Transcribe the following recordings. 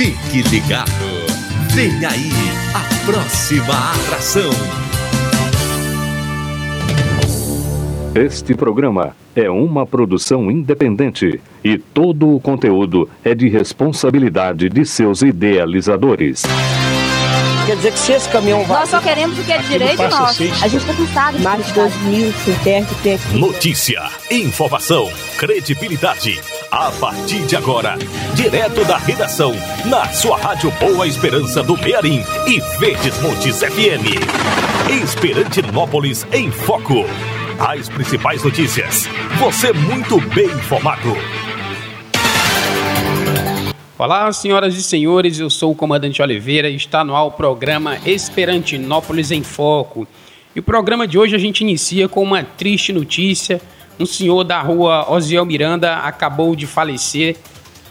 Fique ligado. Vem aí a próxima atração. Este programa é uma produção independente e todo o conteúdo é de responsabilidade de seus idealizadores. Quer dizer que se esse caminhão vai. Nós só queremos o que é direito nosso. A gente está cansado Mais de 2 mil que tem aqui. Notícia, informação, credibilidade. A partir de agora, direto da redação, na sua rádio Boa Esperança do Mearim e Verdes Montes FM. Esperantinópolis em Foco. As principais notícias. Você muito bem informado. Olá, senhoras e senhores, eu sou o comandante Oliveira e está no ar o programa Esperantinópolis em Foco. E o programa de hoje a gente inicia com uma triste notícia. Um senhor da rua Osiel Miranda acabou de falecer.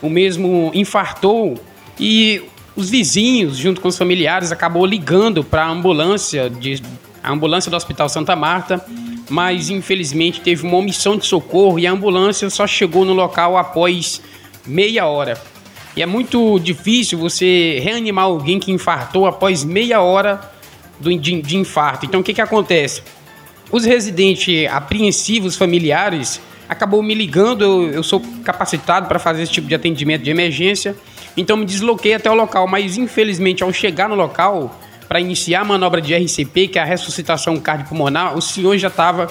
O mesmo infartou e os vizinhos, junto com os familiares, acabou ligando para a ambulância, de, a ambulância do Hospital Santa Marta, mas infelizmente teve uma omissão de socorro e a ambulância só chegou no local após meia hora. E é muito difícil você reanimar alguém que infartou após meia hora do, de, de infarto. Então o que, que acontece? Os residentes apreensivos familiares acabou me ligando, eu, eu sou capacitado para fazer esse tipo de atendimento de emergência, então me desloquei até o local, mas infelizmente ao chegar no local para iniciar a manobra de RCP, que é a ressuscitação cardiopulmonar, o senhor já estava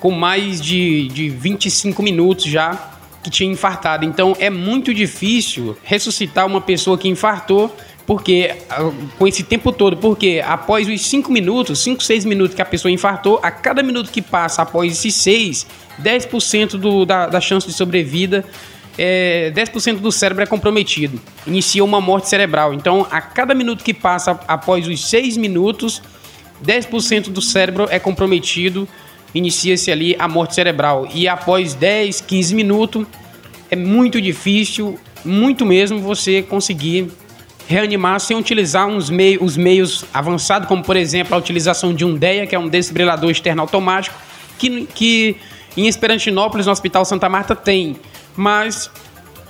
com mais de, de 25 minutos já que tinha infartado. Então é muito difícil ressuscitar uma pessoa que infartou porque ah, com esse tempo todo, porque após os 5 minutos, 5, 6 minutos que a pessoa infartou, a cada minuto que passa após esses 6, 10% do, da, da chance de sobrevida, é, 10% do cérebro é comprometido. Inicia uma morte cerebral. Então, a cada minuto que passa após os 6 minutos, 10% do cérebro é comprometido, inicia-se ali a morte cerebral. E após 10, 15 minutos, é muito difícil, muito mesmo, você conseguir reanimar sem utilizar uns os meios avançados, como por exemplo a utilização de um DEA, que é um desfibrilador externo automático, que, que em Esperantinópolis, no Hospital Santa Marta, tem. Mas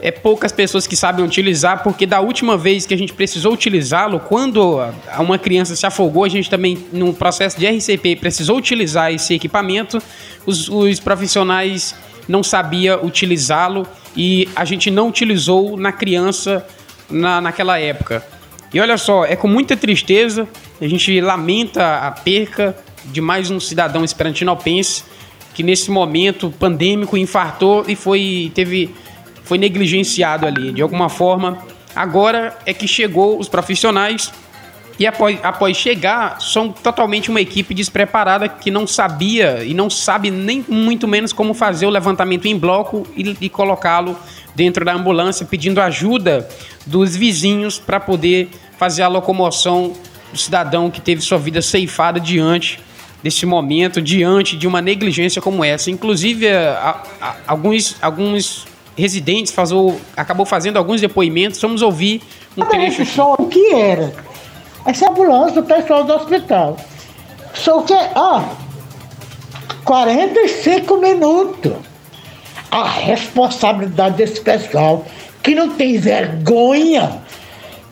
é poucas pessoas que sabem utilizar, porque da última vez que a gente precisou utilizá-lo, quando uma criança se afogou, a gente também, no processo de RCP, precisou utilizar esse equipamento, os, os profissionais não sabiam utilizá-lo e a gente não utilizou na criança na, naquela época. E olha só, é com muita tristeza, a gente lamenta a perca de mais um cidadão esperantinopense que nesse momento pandêmico infartou e foi teve foi negligenciado ali de alguma forma. Agora é que chegou os profissionais e após, após chegar, são totalmente uma equipe despreparada que não sabia e não sabe nem muito menos como fazer o levantamento em bloco e, e colocá-lo dentro da ambulância, pedindo ajuda dos vizinhos para poder fazer a locomoção do cidadão que teve sua vida ceifada diante desse momento, diante de uma negligência como essa. Inclusive, a, a, alguns, alguns residentes fazou, acabou fazendo alguns depoimentos. Vamos ouvir um trecho. Esse som, o que era? Essa ambulância do pessoal do hospital. Só que, ó, 45 minutos. A responsabilidade desse pessoal que não tem vergonha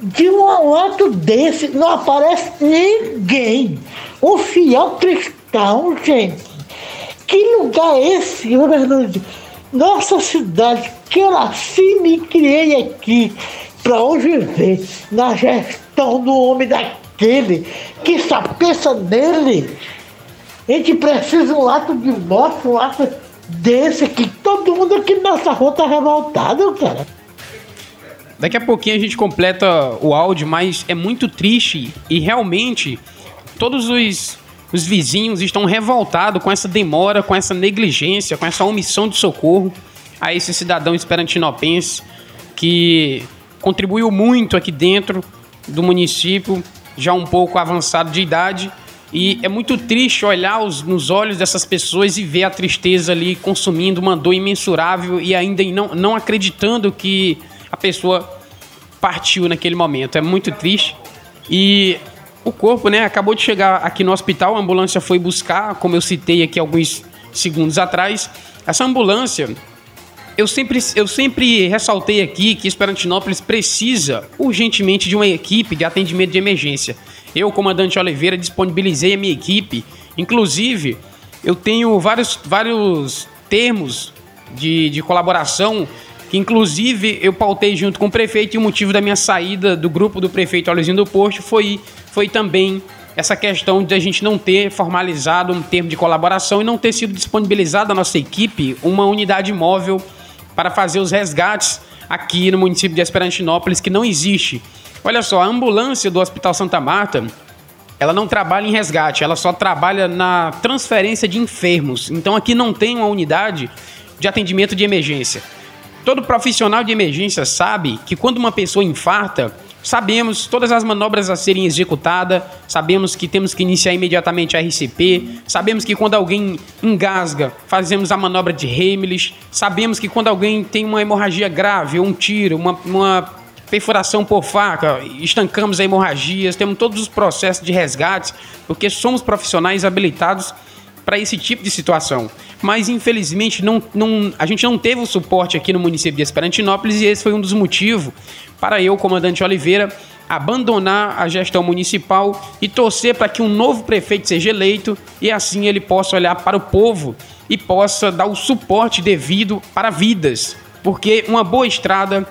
de um ato desse não aparece ninguém. Um fiel cristão, gente. Que lugar é esse, Fernando? Nossa cidade, que eu nasci me criei aqui para hoje viver na gestão do homem daquele que só pensa nele. A gente precisa um ato de morte, um ato desse que todo mundo aqui nessa rua tá revoltado, cara. Daqui a pouquinho a gente completa o áudio, mas é muito triste e realmente todos os os vizinhos estão revoltados com essa demora, com essa negligência, com essa omissão de socorro a esse cidadão esperantinopense que contribuiu muito aqui dentro do município, já um pouco avançado de idade. E é muito triste olhar os, nos olhos dessas pessoas e ver a tristeza ali consumindo uma dor imensurável e ainda não, não acreditando que a pessoa partiu naquele momento. É muito triste. E o corpo, né, acabou de chegar aqui no hospital, a ambulância foi buscar, como eu citei aqui alguns segundos atrás. Essa ambulância, eu sempre, eu sempre ressaltei aqui que Esperantinópolis precisa urgentemente de uma equipe de atendimento de emergência. Eu, comandante Oliveira, disponibilizei a minha equipe. Inclusive, eu tenho vários, vários termos de, de colaboração que, inclusive, eu pautei junto com o prefeito e o motivo da minha saída do grupo do prefeito Aloysio do Posto foi, foi também essa questão de a gente não ter formalizado um termo de colaboração e não ter sido disponibilizada a nossa equipe uma unidade móvel para fazer os resgates aqui no município de Esperantinópolis, que não existe. Olha só, a ambulância do Hospital Santa Marta, ela não trabalha em resgate, ela só trabalha na transferência de enfermos. Então aqui não tem uma unidade de atendimento de emergência. Todo profissional de emergência sabe que quando uma pessoa infarta, Sabemos todas as manobras a serem executadas, sabemos que temos que iniciar imediatamente a RCP, sabemos que quando alguém engasga, fazemos a manobra de Heimlich, sabemos que quando alguém tem uma hemorragia grave, um tiro, uma, uma perfuração por faca, estancamos a hemorragia, temos todos os processos de resgate, porque somos profissionais habilitados para esse tipo de situação. Mas infelizmente não, não, a gente não teve o suporte aqui no município de Esperantinópolis e esse foi um dos motivos para eu, comandante Oliveira, abandonar a gestão municipal e torcer para que um novo prefeito seja eleito e assim ele possa olhar para o povo e possa dar o suporte devido para vidas. Porque uma boa estrada,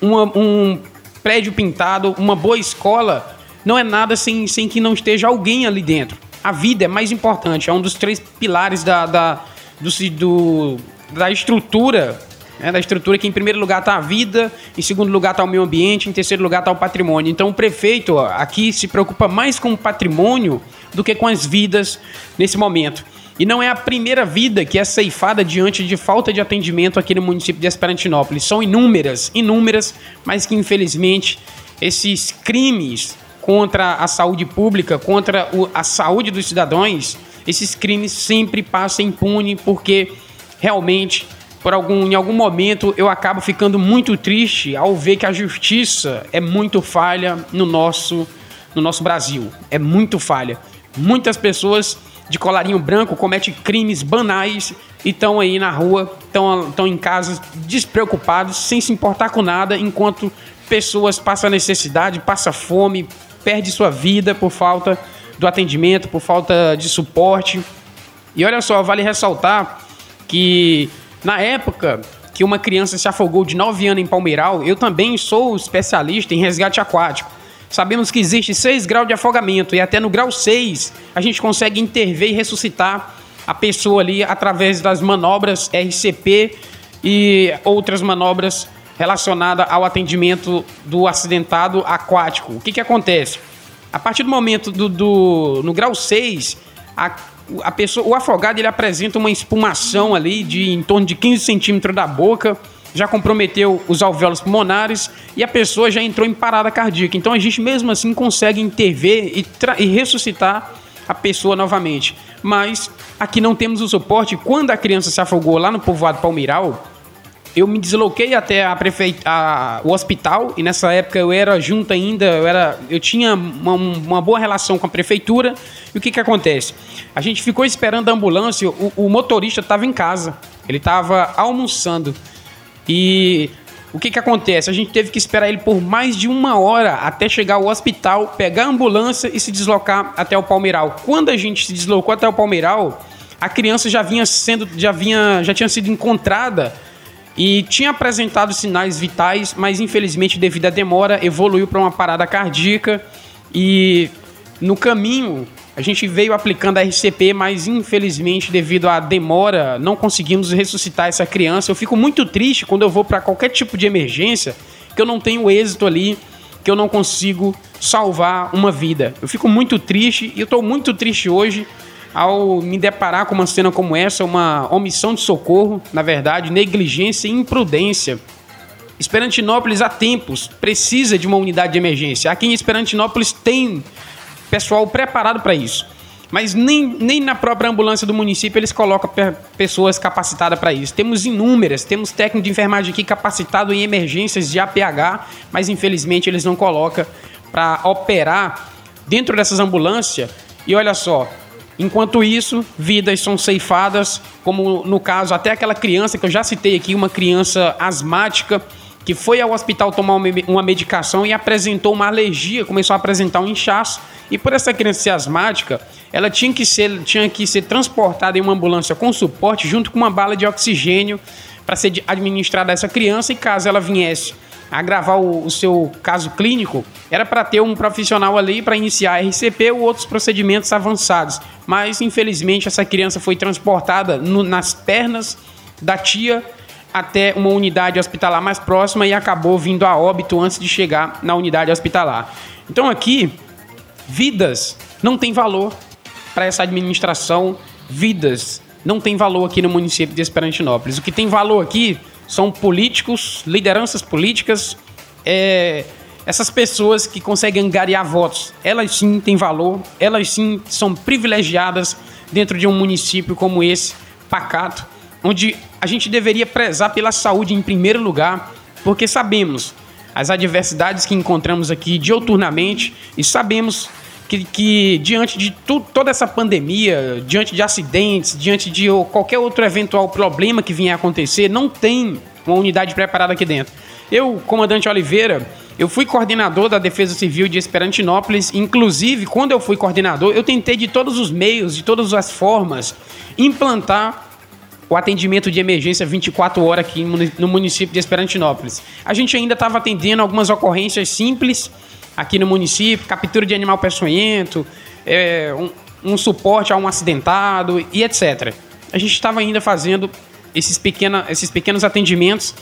uma, um prédio pintado, uma boa escola não é nada sem, sem que não esteja alguém ali dentro. A vida é mais importante, é um dos três pilares da, da, do, do da estrutura né, da estrutura que em primeiro lugar está a vida, em segundo lugar está o meio ambiente, em terceiro lugar está o patrimônio. Então o prefeito aqui se preocupa mais com o patrimônio do que com as vidas nesse momento. E não é a primeira vida que é ceifada diante de falta de atendimento aqui no município de Esperantinópolis. São inúmeras, inúmeras, mas que infelizmente esses crimes contra a saúde pública, contra a saúde dos cidadãos, esses crimes sempre passam impune porque realmente por algum, em algum momento eu acabo ficando muito triste ao ver que a justiça é muito falha no nosso, no nosso Brasil. É muito falha. Muitas pessoas de colarinho branco cometem crimes banais e estão aí na rua, estão em casa despreocupados, sem se importar com nada, enquanto pessoas passam necessidade, passam fome, perde sua vida por falta do atendimento, por falta de suporte. E olha só, vale ressaltar que na época que uma criança se afogou de 9 anos em Palmeiral, eu também sou especialista em resgate aquático. Sabemos que existe 6 graus de afogamento e até no grau 6 a gente consegue intervir e ressuscitar a pessoa ali através das manobras RCP e outras manobras relacionadas ao atendimento do acidentado aquático. O que, que acontece? A partir do momento do, do no grau 6, a a pessoa, o afogado ele apresenta uma espumação ali de em torno de 15 centímetros da boca, já comprometeu os alvéolos pulmonares e a pessoa já entrou em parada cardíaca. Então a gente mesmo assim consegue intervir e, e ressuscitar a pessoa novamente. Mas aqui não temos o suporte. Quando a criança se afogou lá no povoado Palmiral, eu me desloquei até a prefeita, a, o hospital e nessa época eu era junto ainda, eu era, eu tinha uma, uma boa relação com a prefeitura. E o que que acontece? A gente ficou esperando a ambulância, o, o motorista estava em casa, ele estava almoçando e o que que acontece? A gente teve que esperar ele por mais de uma hora até chegar ao hospital, pegar a ambulância e se deslocar até o Palmeiral. Quando a gente se deslocou até o Palmeiral, a criança já vinha sendo, já vinha, já tinha sido encontrada e tinha apresentado sinais vitais, mas infelizmente devido à demora evoluiu para uma parada cardíaca e no caminho a gente veio aplicando a RCP, mas infelizmente devido à demora não conseguimos ressuscitar essa criança. Eu fico muito triste quando eu vou para qualquer tipo de emergência que eu não tenho êxito ali, que eu não consigo salvar uma vida. Eu fico muito triste e eu estou muito triste hoje ao me deparar com uma cena como essa, uma omissão de socorro, na verdade, negligência e imprudência. Esperantinópolis há tempos precisa de uma unidade de emergência. Aqui em Esperantinópolis tem pessoal preparado para isso. Mas nem, nem na própria ambulância do município eles colocam pessoas capacitadas para isso. Temos inúmeras, temos técnico de enfermagem aqui capacitado em emergências de APH, mas infelizmente eles não colocam para operar dentro dessas ambulâncias. E olha só, Enquanto isso, vidas são ceifadas, como no caso até aquela criança que eu já citei aqui, uma criança asmática que foi ao hospital tomar uma medicação e apresentou uma alergia, começou a apresentar um inchaço. E por essa criança ser asmática, ela tinha que ser, tinha que ser transportada em uma ambulância com suporte junto com uma bala de oxigênio para ser administrada a essa criança e caso ela viesse agravar o, o seu caso clínico, era para ter um profissional ali para iniciar a RCP ou outros procedimentos avançados. Mas, infelizmente, essa criança foi transportada no, nas pernas da tia até uma unidade hospitalar mais próxima e acabou vindo a óbito antes de chegar na unidade hospitalar. Então, aqui, vidas não tem valor para essa administração, vidas não tem valor aqui no município de Esperantinópolis. O que tem valor aqui são políticos, lideranças políticas, é, essas pessoas que conseguem angariar votos. Elas sim têm valor, elas sim são privilegiadas dentro de um município como esse, pacato, onde a gente deveria prezar pela saúde em primeiro lugar, porque sabemos as adversidades que encontramos aqui dioturnamente e sabemos que, que diante de tu, toda essa pandemia, diante de acidentes, diante de qualquer outro eventual problema que vier a acontecer, não tem uma unidade preparada aqui dentro. Eu, comandante Oliveira, eu fui coordenador da Defesa Civil de Esperantinópolis. Inclusive, quando eu fui coordenador, eu tentei de todos os meios, de todas as formas, implantar o atendimento de emergência 24 horas aqui no município de Esperantinópolis. A gente ainda estava atendendo algumas ocorrências simples aqui no município, captura de animal peçonhento, é, um, um, suporte a um acidentado e etc. A gente estava ainda fazendo esses, pequena, esses pequenos atendimentos,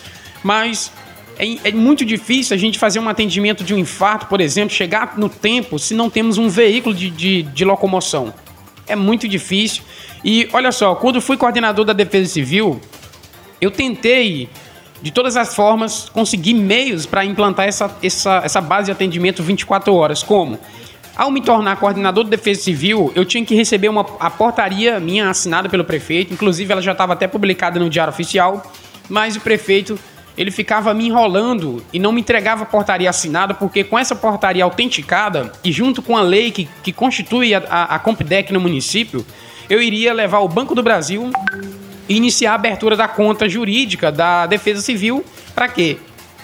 mas é, é, muito difícil a gente fazer um atendimento de um infarto, por exemplo, chegar no tempo se não temos um veículo de, de, de locomoção. É muito difícil. E olha só, quando fui coordenador da Defesa Civil, eu tentei de todas as formas, conseguir meios para implantar essa, essa, essa base de atendimento 24 horas. Como? Ao me tornar coordenador de defesa civil, eu tinha que receber uma, a portaria minha assinada pelo prefeito, inclusive ela já estava até publicada no Diário Oficial, mas o prefeito ele ficava me enrolando e não me entregava a portaria assinada, porque com essa portaria autenticada e junto com a lei que, que constitui a, a, a Compdec no município, eu iria levar o Banco do Brasil iniciar a abertura da conta jurídica da Defesa Civil. Para quê?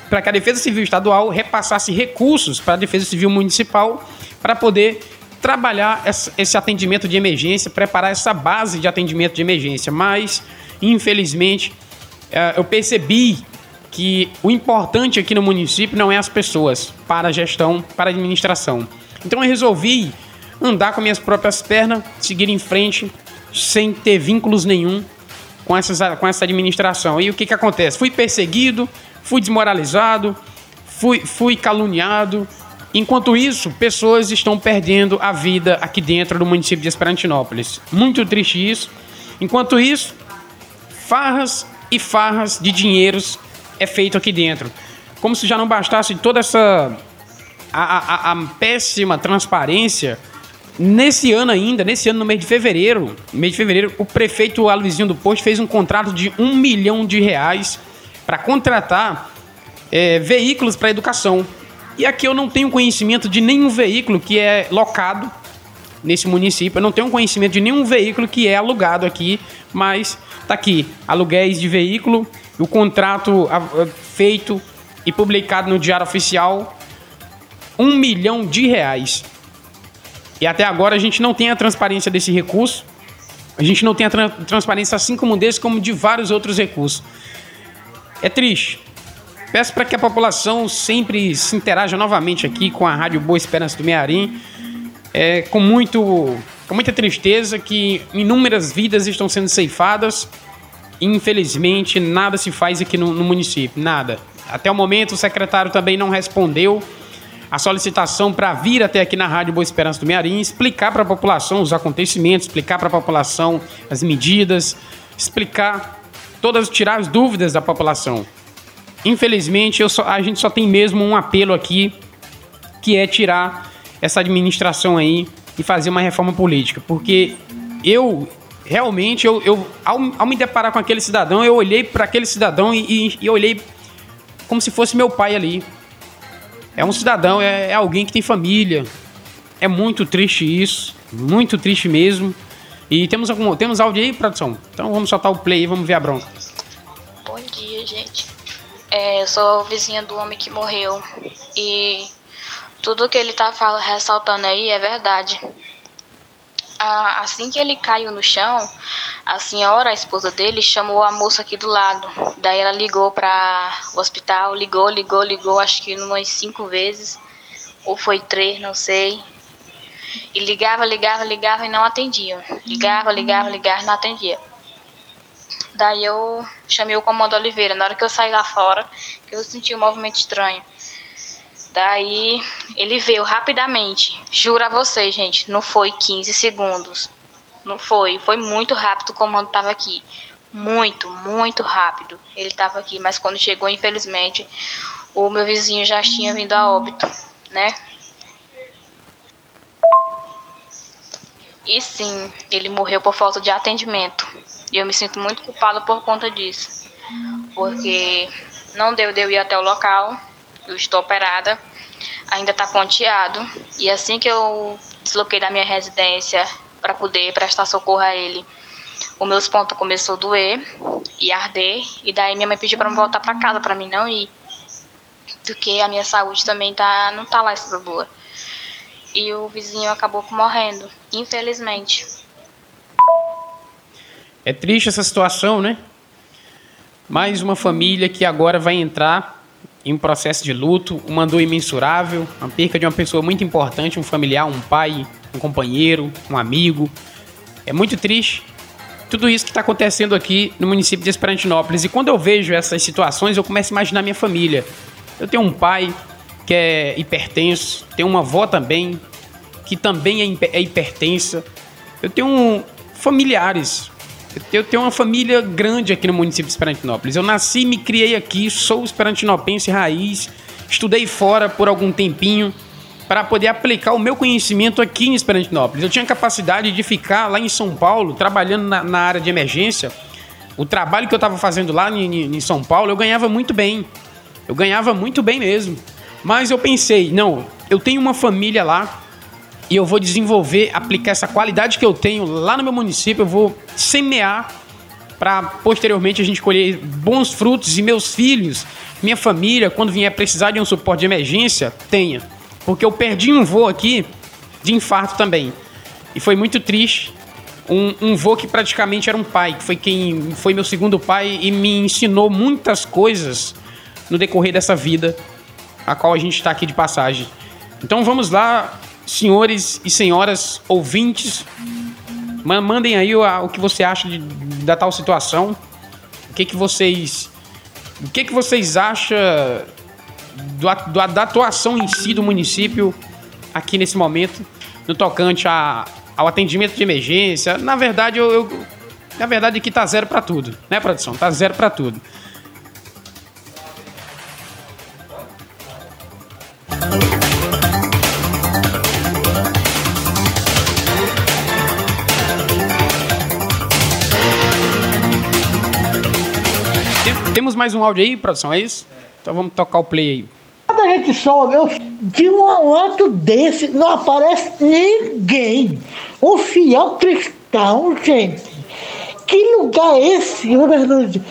Para que a Defesa Civil Estadual repassasse recursos para a Defesa Civil Municipal para poder trabalhar esse atendimento de emergência, preparar essa base de atendimento de emergência. Mas, infelizmente, é, eu percebi que o importante aqui no município não é as pessoas para a gestão, para a administração. Então eu resolvi andar com minhas próprias pernas, seguir em frente, sem ter vínculos nenhum com, essas, com essa administração. E o que, que acontece? Fui perseguido, fui desmoralizado, fui, fui caluniado. Enquanto isso, pessoas estão perdendo a vida aqui dentro do município de Esperantinópolis. Muito triste isso. Enquanto isso, farras e farras de dinheiros é feito aqui dentro. Como se já não bastasse toda essa a, a, a péssima transparência Nesse ano ainda, nesse ano, no mês de fevereiro, mês de fevereiro, o prefeito Aloizinho do Posto fez um contrato de um milhão de reais para contratar é, veículos para educação. E aqui eu não tenho conhecimento de nenhum veículo que é locado nesse município. Eu não tenho conhecimento de nenhum veículo que é alugado aqui, mas tá aqui, aluguéis de veículo, o contrato feito e publicado no Diário Oficial, um milhão de reais. E até agora a gente não tem a transparência desse recurso. A gente não tem a tra transparência assim como desse, como de vários outros recursos. É triste. Peço para que a população sempre se interaja novamente aqui com a Rádio Boa Esperança do Mearim. É, com, muito, com muita tristeza que inúmeras vidas estão sendo ceifadas. Infelizmente, nada se faz aqui no, no município. Nada. Até o momento, o secretário também não respondeu a solicitação para vir até aqui na Rádio Boa Esperança do Mearim, explicar para a população os acontecimentos, explicar para a população as medidas, explicar todas, tirar as dúvidas da população. Infelizmente, só, a gente só tem mesmo um apelo aqui, que é tirar essa administração aí e fazer uma reforma política, porque eu realmente, eu, eu ao, ao me deparar com aquele cidadão, eu olhei para aquele cidadão e, e, e olhei como se fosse meu pai ali é um cidadão, é, é alguém que tem família. É muito triste isso, muito triste mesmo. E temos algum temos áudio aí, produção? Então vamos soltar o play e vamos ver a bronca. Bom dia, gente. É, eu sou vizinha do homem que morreu e tudo que ele tá falando, ressaltando aí é verdade. Ah, assim que ele caiu no chão, a senhora, a esposa dele, chamou a moça aqui do lado. Daí ela ligou para o hospital, ligou, ligou, ligou, acho que umas cinco vezes, ou foi três, não sei. E ligava, ligava, ligava e não atendia. Ligava, ligava, ligava e não atendia. Daí eu chamei o comando Oliveira. Na hora que eu saí lá fora, eu senti um movimento estranho. Daí ele veio rapidamente. Juro a vocês, gente, não foi 15 segundos. Não foi, foi muito rápido o comando estava aqui. Muito, muito rápido. Ele estava aqui, mas quando chegou, infelizmente, o meu vizinho já tinha vindo a óbito, né? E sim, ele morreu por falta de atendimento. E eu me sinto muito culpada por conta disso. Porque não deu de eu ir até o local, eu estou operada, ainda está ponteado. E assim que eu desloquei da minha residência para poder prestar socorro a ele, os meus pontos começou a doer e arder. E daí minha mãe pediu para voltar para casa, para mim não ir. Porque a minha saúde também tá, não tá lá essa boa e o vizinho acabou morrendo, infelizmente. É triste essa situação, né? Mais uma família que agora vai entrar em um processo de luto, uma dor imensurável, a perca de uma pessoa muito importante, um familiar, um pai, um companheiro, um amigo. É muito triste tudo isso que está acontecendo aqui no município de Esperantinópolis. E quando eu vejo essas situações, eu começo a imaginar minha família. Eu tenho um pai que é hipertenso, tem uma avó também, que também é, é hipertensa. Eu tenho familiares. Eu tenho uma família grande aqui no município de Esperantinópolis. Eu nasci, me criei aqui, sou esperantinopense raiz, estudei fora por algum tempinho para poder aplicar o meu conhecimento aqui em Esperantinópolis. Eu tinha capacidade de ficar lá em São Paulo, trabalhando na, na área de emergência. O trabalho que eu estava fazendo lá em, em São Paulo, eu ganhava muito bem. Eu ganhava muito bem mesmo. Mas eu pensei, não, eu tenho uma família lá e eu vou desenvolver, aplicar essa qualidade que eu tenho lá no meu município, eu vou semear para posteriormente a gente colher bons frutos e meus filhos, minha família, quando vier precisar de um suporte de emergência, tenha. Porque eu perdi um voo aqui de infarto também. E foi muito triste. Um, um vô que praticamente era um pai, que foi quem foi meu segundo pai e me ensinou muitas coisas no decorrer dessa vida a qual a gente está aqui de passagem. Então vamos lá, senhores e senhoras ouvintes, mandem aí o, o que você acha de, da tal situação. O que, que vocês. O que, que vocês acham do, do, da atuação em si do município aqui nesse momento, no tocante a, ao atendimento de emergência? Na verdade, eu, eu na verdade aqui tá zero para tudo, né, produção? Tá zero para tudo. Mais um áudio aí, produção, é isso? Então vamos tocar o play aí. Quando a gente sobe, eu, de um ato desse não aparece ninguém. Um fiel cristão, gente. Que lugar é esse, verdade?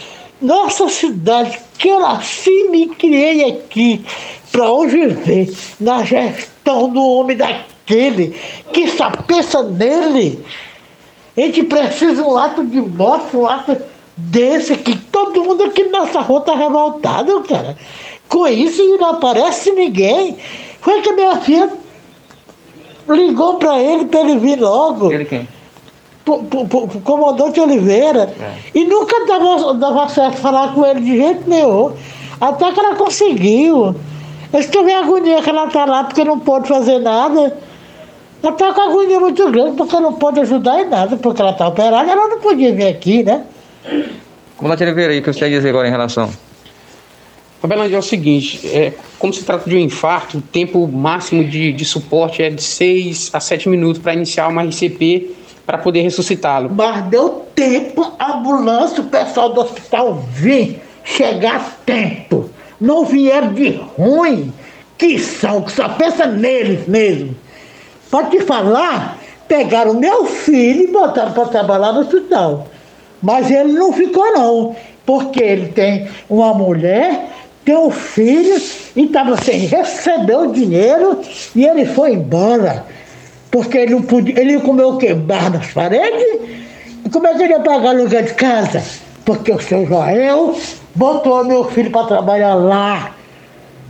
Nossa cidade, que eu nasci e me criei aqui para hoje ver na gestão do homem daquele que só pensa nele. A gente precisa um ato de morte, um ato desse que todo mundo aqui nessa rua tá revoltado, cara. Com isso e não aparece ninguém. Foi que minha filha ligou para ele para ele vir logo. Ele quem? o comandante Oliveira. É. E nunca dava, dava certo falar com ele de jeito nenhum. Até que ela conseguiu. Eu estou a agonia que ela está lá porque não pode fazer nada. Ela está com agonia muito grande porque não pode ajudar em nada, porque ela está operada, ela não podia vir aqui, né? Comandante Oliveira, aí, o que você quer dizer agora em relação? Abelândia, é o seguinte, é, como se trata de um infarto, o tempo máximo de, de suporte é de 6 a 7 minutos para iniciar uma RCP para poder ressuscitá-lo. Mas deu tempo, a ambulância, o pessoal do hospital vir, chegar a tempo. Não vieram de ruim, que são, que só pensa neles mesmo. Pode te falar pegaram meu filho e botaram para trabalhar no hospital. Mas ele não ficou, não, porque ele tem uma mulher, tem um filho e estava sem receber o dinheiro e ele foi embora. Porque ele não podia, ele comeu o quê? Barra nas paredes? E como é que ele ia pagar aluguel de casa? Porque o seu Joel botou meu filho para trabalhar lá.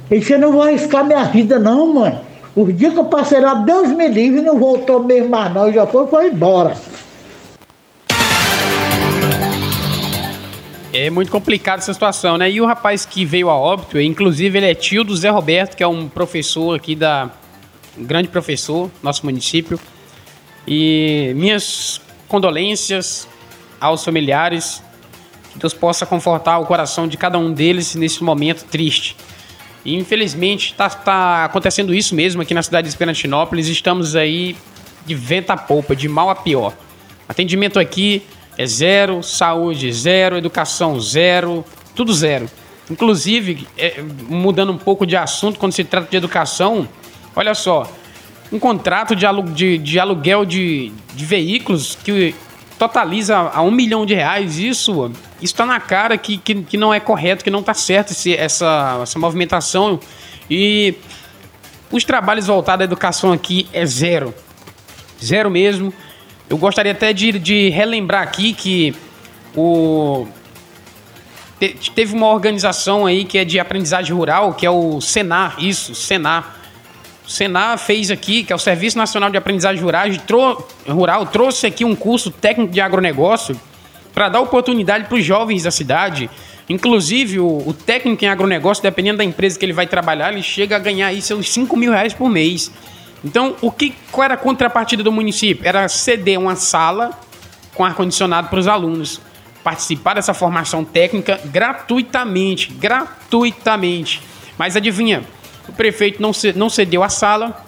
Ele disse, eu não vou arriscar minha vida não, mãe. Os dias que eu passei lá, Deus me livre, não voltou mesmo mais não, já foi, foi embora. É muito complicada essa situação, né? E o rapaz que veio a óbito, inclusive ele é tio do Zé Roberto, que é um professor aqui da. Um grande professor, nosso município. E minhas condolências aos familiares. Que Deus possa confortar o coração de cada um deles nesse momento triste. E infelizmente está tá acontecendo isso mesmo aqui na cidade de Esperantinópolis. Estamos aí de vento a polpa, de mal a pior. Atendimento aqui é zero, saúde zero, educação zero, tudo zero. Inclusive, é, mudando um pouco de assunto, quando se trata de educação, olha só, um contrato de, alu de, de aluguel de, de veículos que totaliza a um milhão de reais, isso está na cara que, que, que, não é correto, que não está certo esse, essa, essa movimentação. E os trabalhos voltados à educação aqui é zero. Zero mesmo. Eu gostaria até de, de relembrar aqui que o teve uma organização aí que é de aprendizagem rural, que é o Senar, isso, Senar. O Senar fez aqui, que é o Serviço Nacional de Aprendizagem Rural, Rural trouxe aqui um curso técnico de agronegócio para dar oportunidade para os jovens da cidade. Inclusive, o, o, técnico em agronegócio, dependendo da empresa que ele vai trabalhar, ele chega a ganhar aí seus 5 mil reais por mês. Então, o que, qual era a contrapartida do município? Era ceder uma sala com ar-condicionado para os alunos participar dessa formação técnica gratuitamente. Gratuitamente. Mas adivinha, o prefeito não, não cedeu a sala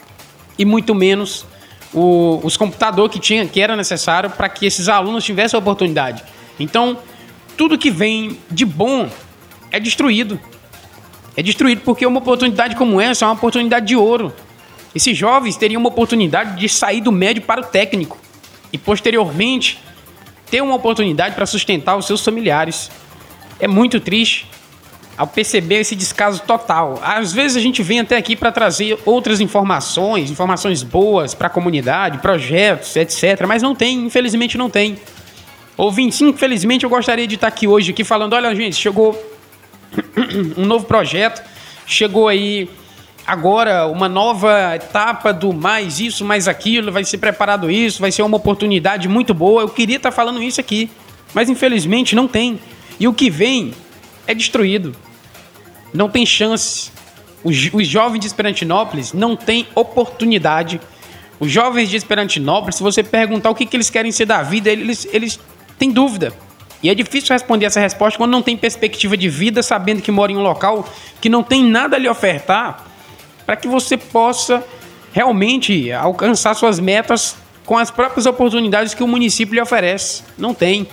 e muito menos o, os computadores que, tinha, que era necessário para que esses alunos tivessem a oportunidade. Então, tudo que vem de bom é destruído. É destruído porque uma oportunidade como essa é uma oportunidade de ouro. Esses jovens teriam uma oportunidade de sair do médio para o técnico e, posteriormente, ter uma oportunidade para sustentar os seus familiares. É muito triste ao perceber esse descaso total. Às vezes a gente vem até aqui para trazer outras informações, informações boas para a comunidade, projetos, etc. Mas não tem, infelizmente não tem. Ouvinte, infelizmente eu gostaria de estar aqui hoje aqui falando, olha gente, chegou um novo projeto, chegou aí agora uma nova etapa do mais isso, mais aquilo, vai ser preparado isso, vai ser uma oportunidade muito boa. Eu queria estar falando isso aqui, mas infelizmente não tem. E o que vem é destruído não tem chance. Os, os jovens de Esperantinópolis não têm oportunidade. Os jovens de Esperantinópolis, se você perguntar o que, que eles querem ser da vida, eles, eles têm dúvida. E é difícil responder essa resposta quando não tem perspectiva de vida, sabendo que mora em um local que não tem nada a lhe ofertar, para que você possa realmente alcançar suas metas com as próprias oportunidades que o município lhe oferece. Não tem.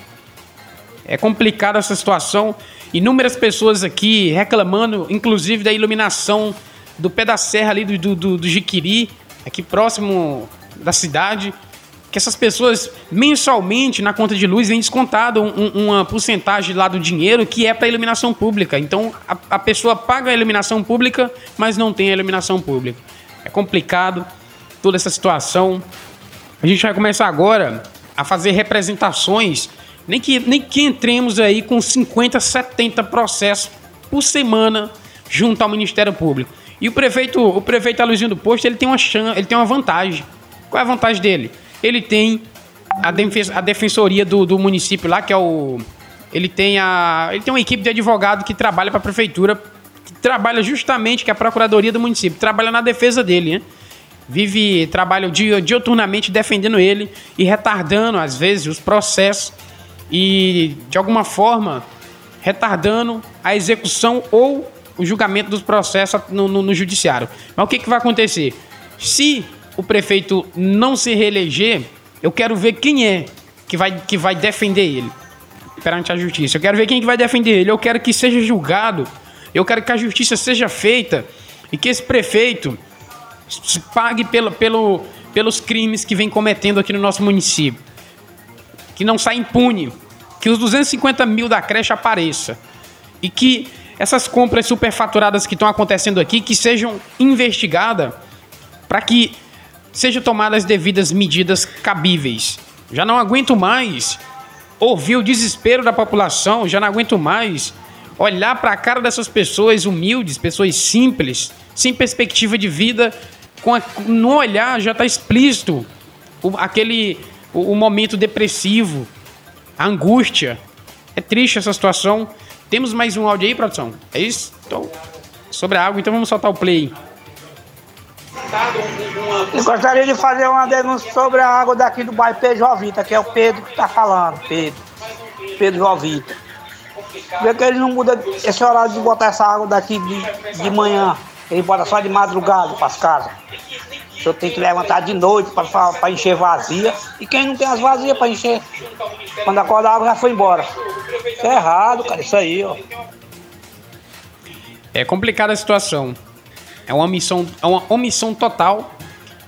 É complicada essa situação. Inúmeras pessoas aqui reclamando, inclusive da iluminação do pé da serra ali do, do, do Jiquiri, aqui próximo da cidade. Que essas pessoas mensalmente na conta de luz vem descontado um, uma porcentagem lá do dinheiro que é para iluminação pública. Então a, a pessoa paga a iluminação pública, mas não tem a iluminação pública. É complicado toda essa situação. A gente vai começar agora a fazer representações nem que, nem que entremos aí com 50, 70 processos por semana junto ao Ministério Público. E o prefeito, o prefeito Aluzinho do Posto, ele tem uma chance, ele tem uma vantagem. Qual é a vantagem dele? Ele tem a, defens a defensoria do, do município lá, que é o ele tem a ele tem uma equipe de advogado que trabalha para a prefeitura, que trabalha justamente que é a procuradoria do município, trabalha na defesa dele, né? Vive trabalha dioturnamente defendendo ele e retardando às vezes os processos e, de alguma forma, retardando a execução ou o julgamento dos processos no, no, no judiciário. Mas o que, que vai acontecer? Se o prefeito não se reeleger, eu quero ver quem é que vai, que vai defender ele perante a justiça. Eu quero ver quem que vai defender ele. Eu quero que seja julgado. Eu quero que a justiça seja feita e que esse prefeito pague pelo, pelo, pelos crimes que vem cometendo aqui no nosso município. Que não sai impune. Que os 250 mil da creche apareça. E que essas compras superfaturadas que estão acontecendo aqui, que sejam investigadas para que sejam tomadas as devidas medidas cabíveis. Já não aguento mais ouvir o desespero da população, já não aguento mais olhar para a cara dessas pessoas humildes, pessoas simples, sem perspectiva de vida, com a, no olhar já está explícito o, aquele o, o, momento depressivo, a angústia. É triste essa situação. Temos mais um áudio aí, produção? É isso? Então, sobre a água, então vamos soltar o play. Eu gostaria de fazer uma denúncia sobre a água daqui do bairro Pedro Jovita, que é o Pedro que está falando, Pedro. Pedro Jovita. Vê que ele não muda esse horário de botar essa água daqui de, de manhã. Ele bota só de madrugada para as casas. O senhor tem que levantar de noite para encher vazia. E quem não tem as vazias para encher? Quando acorda a água já foi embora. Isso é errado, cara, isso aí, ó. É complicada a situação. É uma omissão, é uma omissão total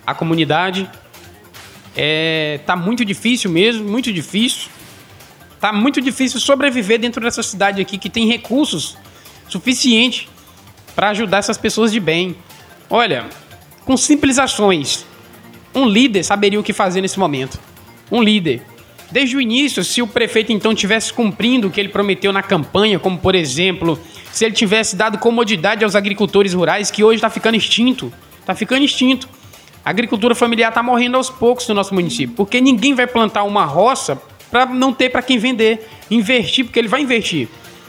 à comunidade. É, tá muito difícil mesmo, muito difícil. Tá muito difícil sobreviver dentro dessa cidade aqui que tem recursos suficientes para ajudar essas pessoas de bem. Olha, com simples ações, um líder saberia o que fazer nesse momento. Um líder. Desde o início, se o prefeito então tivesse cumprindo o que ele prometeu na campanha, como por exemplo, se ele tivesse dado comodidade aos agricultores rurais, que hoje está ficando extinto, está ficando extinto. A agricultura familiar está morrendo aos poucos no nosso município, porque ninguém vai plantar uma roça para não ter para quem vender. Investir, porque ele vai investir.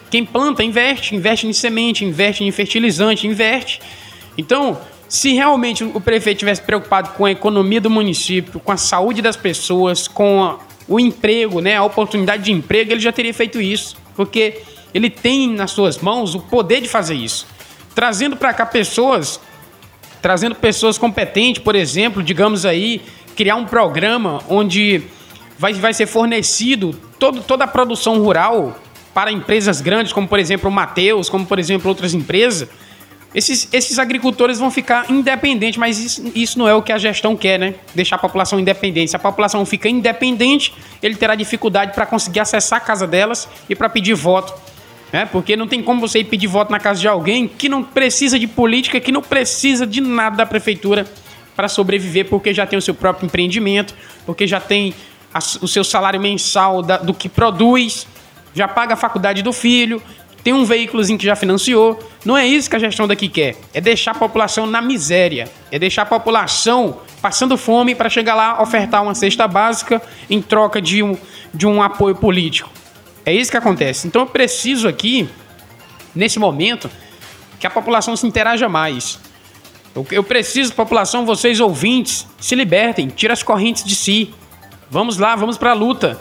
Quem planta, investe. Investe em semente, investe em fertilizante, investe. Então, se realmente o prefeito tivesse preocupado com a economia do município, com a saúde das pessoas, com a, o emprego, né, a oportunidade de emprego, ele já teria feito isso. Porque ele tem nas suas mãos o poder de fazer isso. Trazendo para cá pessoas, trazendo pessoas competentes, por exemplo, digamos aí, criar um programa onde vai, vai ser fornecido todo, toda a produção rural para empresas grandes, como por exemplo o Mateus, como por exemplo outras empresas, esses, esses agricultores vão ficar independentes, mas isso, isso não é o que a gestão quer, né? Deixar a população independente. Se a população fica independente, ele terá dificuldade para conseguir acessar a casa delas e para pedir voto. Né? Porque não tem como você ir pedir voto na casa de alguém que não precisa de política, que não precisa de nada da prefeitura para sobreviver, porque já tem o seu próprio empreendimento, porque já tem a, o seu salário mensal da, do que produz, já paga a faculdade do filho, tem um veículozinho que já financiou. Não é isso que a gestão daqui quer. É deixar a população na miséria. É deixar a população passando fome para chegar lá ofertar uma cesta básica em troca de um, de um apoio político. É isso que acontece. Então eu preciso aqui, nesse momento, que a população se interaja mais. Eu, eu preciso, população, vocês ouvintes, se libertem, tirem as correntes de si. Vamos lá, vamos para a luta.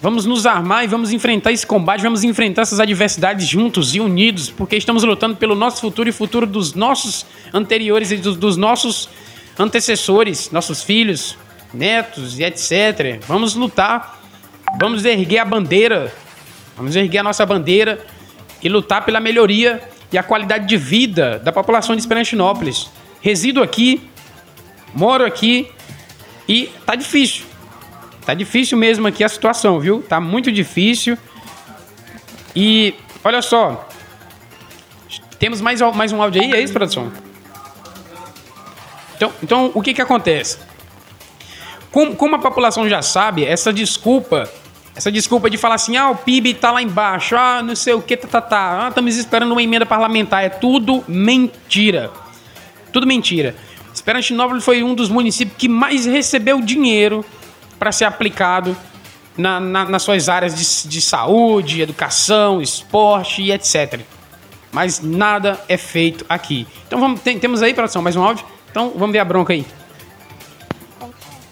Vamos nos armar e vamos enfrentar esse combate, vamos enfrentar essas adversidades juntos e unidos, porque estamos lutando pelo nosso futuro e futuro dos nossos anteriores e dos, dos nossos antecessores, nossos filhos, netos e etc. Vamos lutar, vamos erguer a bandeira, vamos erguer a nossa bandeira e lutar pela melhoria e a qualidade de vida da população de Esperantinópolis. Resido aqui, moro aqui e tá difícil. Tá difícil mesmo aqui a situação, viu? Tá muito difícil. E olha só. Temos mais, mais um áudio aí, é isso, produção? Então, então o que que acontece? Como, como a população já sabe, essa desculpa, essa desculpa de falar assim, ah, o PIB tá lá embaixo, ah, não sei o que, tá, tá, tá, ah, estamos esperando uma emenda parlamentar, é tudo mentira. Tudo mentira. Esperantinópolis foi um dos municípios que mais recebeu dinheiro para ser aplicado na, na, nas suas áreas de, de saúde, educação, esporte e etc. Mas nada é feito aqui. Então vamos, tem, temos aí, produção, mais um áudio? Então vamos ver a bronca aí.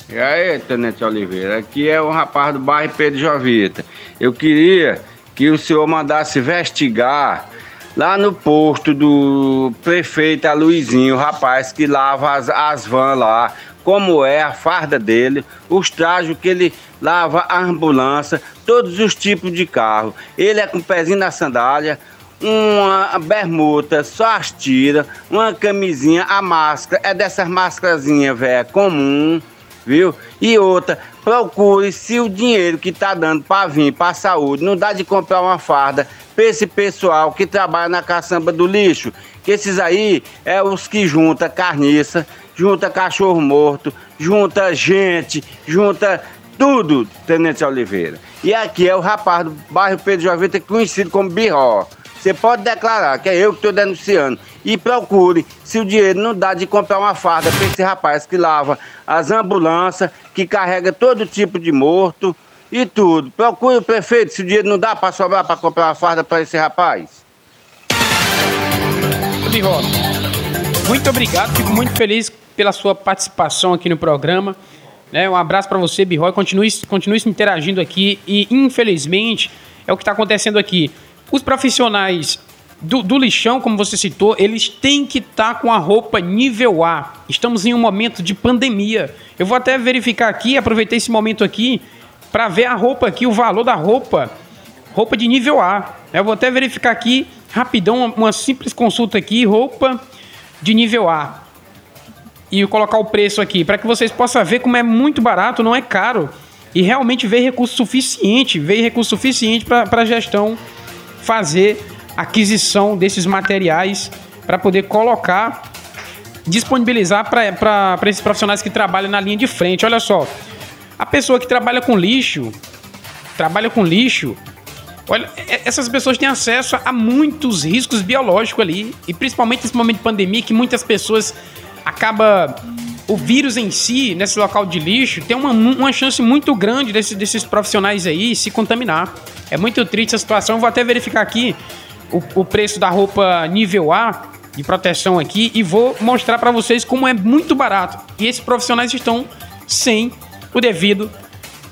E aí, Tenente Oliveira, aqui é o rapaz do bairro Pedro Jovita. Eu queria que o senhor mandasse investigar lá no posto do prefeito Luizinho, o rapaz que lava as, as vans lá, como é a farda dele, os trajes que ele lava a ambulância, todos os tipos de carro. Ele é com o pezinho na sandália, uma bermuda, só as tiras, uma camisinha, a máscara, é dessas máscarazinhas, velho, comum. Viu? E outra, procure se o dinheiro que tá dando para vir para saúde não dá de comprar uma farda para esse pessoal que trabalha na caçamba do lixo, que esses aí é os que junta carniça, junta cachorro morto, junta gente, junta tudo, Tenente Oliveira. E aqui é o rapaz do bairro Pedro Jovita, conhecido como Birró. Você pode declarar que é eu que estou denunciando. E procure se o dinheiro não dá de comprar uma farda para esse rapaz que lava as ambulâncias, que carrega todo tipo de morto e tudo. Procure o prefeito se o dinheiro não dá para sobrar para comprar uma farda para esse rapaz. Birró, muito obrigado, fico muito feliz pela sua participação aqui no programa. Né? Um abraço para você, Birró, continue, continue se interagindo aqui e infelizmente é o que está acontecendo aqui. Os profissionais do, do, lixão, como você citou, eles têm que estar tá com a roupa nível A. Estamos em um momento de pandemia. Eu vou até verificar aqui, aproveitei esse momento aqui, para ver a roupa aqui, o valor da roupa. Roupa de nível A. Eu vou até verificar aqui, rapidão, uma, simples consulta aqui, roupa de nível A. E colocar o preço aqui, para que vocês possam ver como é muito barato, não é caro. E realmente veio recurso suficiente, veio recurso suficiente para a gestão fazer aquisição desses materiais para poder colocar, disponibilizar para esses profissionais que trabalham na linha de frente. Olha só, a pessoa que trabalha com lixo, trabalha com lixo, olha, essas pessoas têm acesso a muitos riscos biológicos ali, e principalmente nesse momento de pandemia que muitas pessoas acaba o vírus em si, nesse local de lixo, tem uma, uma chance muito grande desse, desses profissionais aí se contaminar. É muito triste a situação. Vou até verificar aqui o, o preço da roupa nível A de proteção aqui e vou mostrar para vocês como é muito barato. E esses profissionais estão sem o devido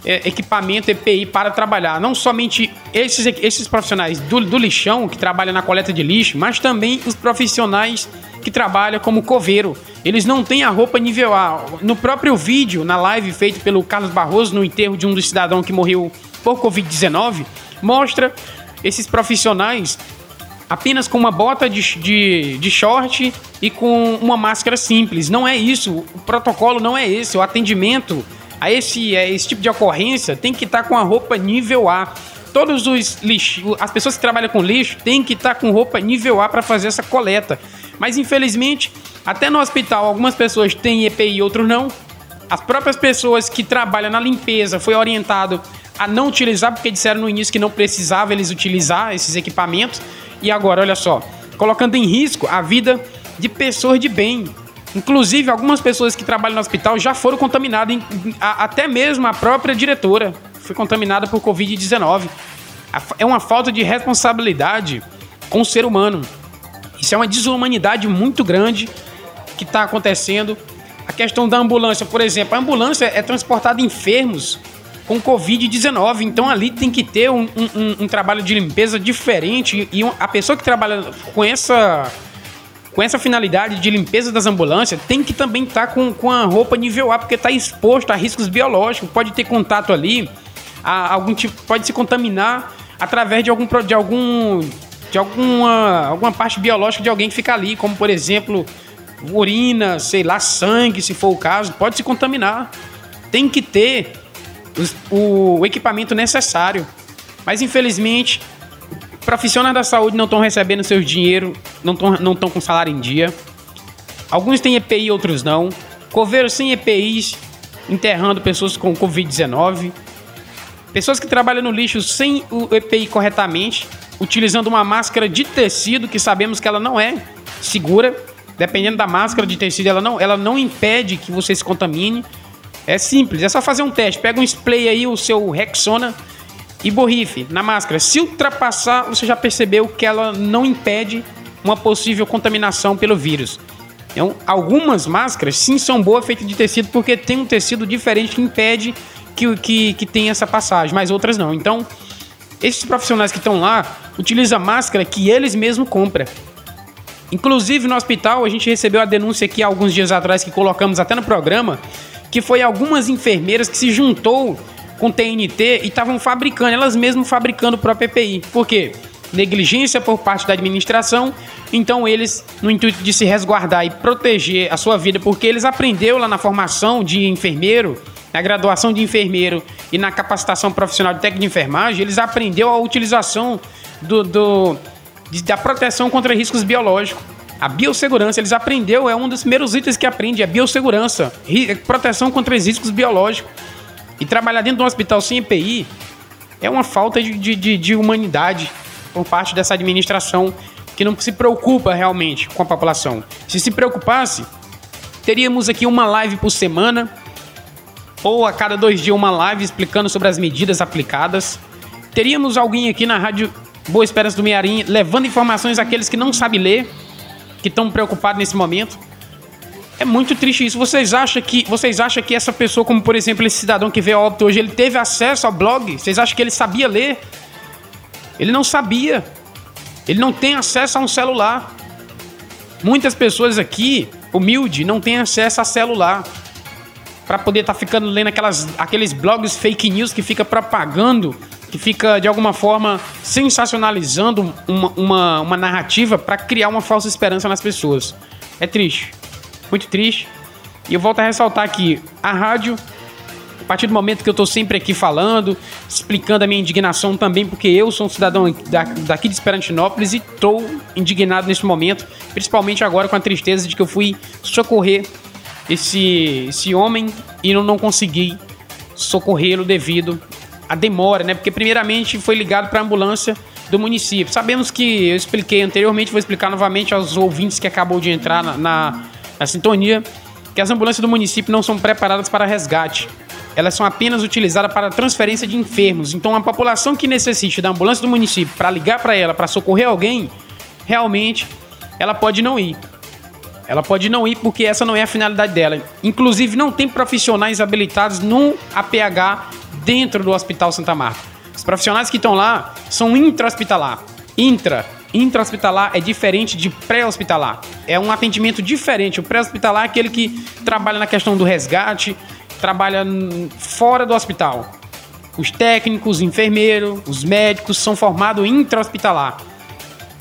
é, equipamento EPI para trabalhar. Não somente esses, esses profissionais do, do lixão que trabalham na coleta de lixo, mas também os profissionais que trabalham como coveiro. Eles não têm a roupa nível A. No próprio vídeo, na live feito pelo Carlos Barroso no enterro de um dos cidadãos que morreu por Covid-19, mostra esses profissionais apenas com uma bota de, de, de, short e com uma máscara simples. Não é isso. O protocolo não é esse. O atendimento a esse, a esse tipo de ocorrência tem que estar com a roupa nível A. Todos os lixo, as pessoas que trabalham com lixo têm que estar com roupa nível A para fazer essa coleta. Mas infelizmente, até no hospital, algumas pessoas têm EPI e outros não. As próprias pessoas que trabalham na limpeza foi orientado a não utilizar, porque disseram no início que não precisava eles utilizar esses equipamentos. E agora, olha só, colocando em risco a vida de pessoas de bem. Inclusive, algumas pessoas que trabalham no hospital já foram contaminadas, até mesmo a própria diretora foi contaminada por Covid-19. É uma falta de responsabilidade com o ser humano. Isso é uma desumanidade muito grande que está acontecendo. A questão da ambulância, por exemplo, a ambulância é transportada enfermos com Covid-19. Então ali tem que ter um, um, um trabalho de limpeza diferente. E a pessoa que trabalha com essa, com essa finalidade de limpeza das ambulâncias tem que também estar tá com, com a roupa nível A, porque está exposto a riscos biológicos. Pode ter contato ali, a, algum tipo, pode se contaminar através de algum de algum de alguma alguma parte biológica de alguém que fica ali, como por exemplo urina, sei lá, sangue, se for o caso, pode se contaminar. Tem que ter o equipamento necessário. Mas infelizmente, profissionais da saúde não estão recebendo seu dinheiro, não estão não com salário em dia. Alguns têm EPI, outros não. Coveiros sem EPIs, enterrando pessoas com Covid-19. Pessoas que trabalham no lixo sem o EPI corretamente, utilizando uma máscara de tecido que sabemos que ela não é segura. Dependendo da máscara de tecido, ela não, ela não impede que você se contamine. É simples, é só fazer um teste. Pega um spray aí, o seu Rexona, e borrife na máscara. Se ultrapassar, você já percebeu que ela não impede uma possível contaminação pelo vírus. Então, algumas máscaras sim são boas feitas de tecido porque tem um tecido diferente que impede que, que, que tenha essa passagem, mas outras não. Então, esses profissionais que estão lá utilizam máscara que eles mesmos compram. Inclusive no hospital, a gente recebeu a denúncia aqui alguns dias atrás que colocamos até no programa que foi algumas enfermeiras que se juntou com TNT e estavam fabricando, elas mesmas fabricando o próprio EPI. Por quê? negligência por parte da administração. Então eles, no intuito de se resguardar e proteger a sua vida, porque eles aprenderam lá na formação de enfermeiro, na graduação de enfermeiro e na capacitação profissional de técnico de enfermagem, eles aprenderam a utilização do, do de, da proteção contra riscos biológicos. A biossegurança, eles aprenderam, é um dos primeiros itens que aprende, a biossegurança, proteção contra riscos biológicos. E trabalhar dentro de um hospital sem EPI é uma falta de, de, de humanidade por parte dessa administração que não se preocupa realmente com a população. Se se preocupasse, teríamos aqui uma live por semana ou a cada dois dias uma live explicando sobre as medidas aplicadas. Teríamos alguém aqui na rádio Boa Esperança do Mearim levando informações àqueles que não sabem ler, que estão preocupados nesse momento. É muito triste isso. Vocês acham que vocês acham que essa pessoa, como por exemplo esse cidadão que veio ao óbito hoje, ele teve acesso ao blog? Vocês acham que ele sabia ler? Ele não sabia. Ele não tem acesso a um celular. Muitas pessoas aqui, humilde, não têm acesso a celular para poder estar tá ficando lendo aquelas, aqueles blogs fake news que fica propagando, que fica de alguma forma sensacionalizando uma, uma, uma narrativa para criar uma falsa esperança nas pessoas. É triste, muito triste. E eu volto a ressaltar que a rádio a partir do momento que eu estou sempre aqui falando, explicando a minha indignação também, porque eu sou um cidadão daqui de Esperantinópolis e estou indignado nesse momento, principalmente agora com a tristeza de que eu fui socorrer esse, esse homem e não, não consegui socorrê-lo devido à demora, né? Porque primeiramente foi ligado para a ambulância do município. Sabemos que eu expliquei anteriormente, vou explicar novamente aos ouvintes que acabou de entrar na, na, na sintonia, que as ambulâncias do município não são preparadas para resgate elas são apenas utilizadas para transferência de enfermos. Então, a população que necessite da ambulância do município para ligar para ela, para socorrer alguém, realmente ela pode não ir. Ela pode não ir porque essa não é a finalidade dela. Inclusive, não tem profissionais habilitados no APH dentro do Hospital Santa Marta. Os profissionais que estão lá são intra-hospitalar. Intra. Intra-hospitalar é diferente de pré-hospitalar. É um atendimento diferente. O pré-hospitalar é aquele que trabalha na questão do resgate, trabalha fora do hospital. Os técnicos, os enfermeiros, os médicos são formados intra-hospitalar.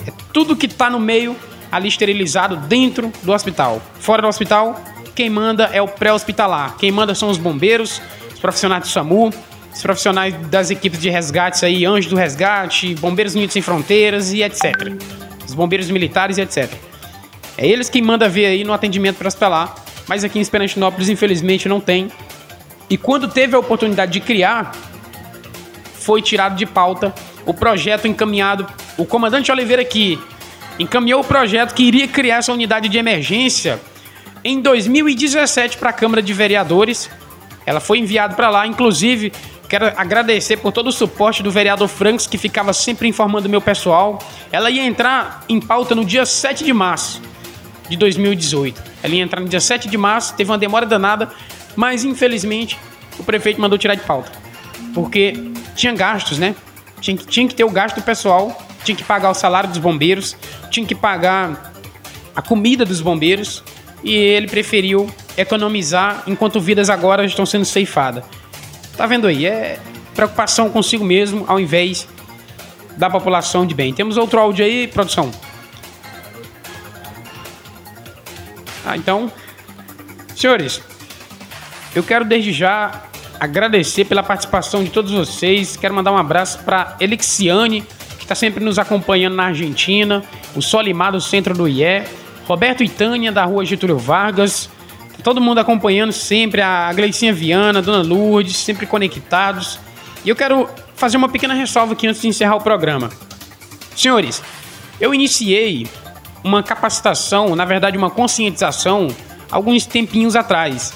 É tudo que está no meio ali esterilizado dentro do hospital. Fora do hospital, quem manda é o pré-hospitalar. Quem manda são os bombeiros, os profissionais do SAMU, os profissionais das equipes de resgates aí, Anjos do Resgate, Bombeiros Unidos Sem Fronteiras e etc. Os bombeiros militares e etc. É eles quem manda ver aí no atendimento pré-hospitalar, mas aqui em Esperantinópolis infelizmente não tem e quando teve a oportunidade de criar, foi tirado de pauta o projeto encaminhado. O comandante Oliveira aqui encaminhou o projeto que iria criar essa unidade de emergência em 2017 para a Câmara de Vereadores. Ela foi enviada para lá, inclusive quero agradecer por todo o suporte do vereador Franks, que ficava sempre informando o meu pessoal. Ela ia entrar em pauta no dia 7 de março de 2018. Ela ia entrar no dia 7 de março, teve uma demora danada, mas infelizmente o prefeito mandou tirar de pauta. Porque tinha gastos, né? Tinha, tinha que ter o gasto pessoal, tinha que pagar o salário dos bombeiros, tinha que pagar a comida dos bombeiros e ele preferiu economizar enquanto vidas agora estão sendo ceifadas. Tá vendo aí? É preocupação consigo mesmo ao invés da população de bem. Temos outro áudio aí, produção? Ah, então, senhores, eu quero desde já agradecer pela participação de todos vocês. Quero mandar um abraço para Elixiane, que está sempre nos acompanhando na Argentina, o Solimar do centro do IE, Roberto Itânia da rua Getúlio Vargas, todo mundo acompanhando sempre, a Gleicinha Viana, a Dona Lourdes, sempre conectados. E eu quero fazer uma pequena ressalva aqui antes de encerrar o programa. Senhores, eu iniciei uma capacitação, na verdade uma conscientização, alguns tempinhos atrás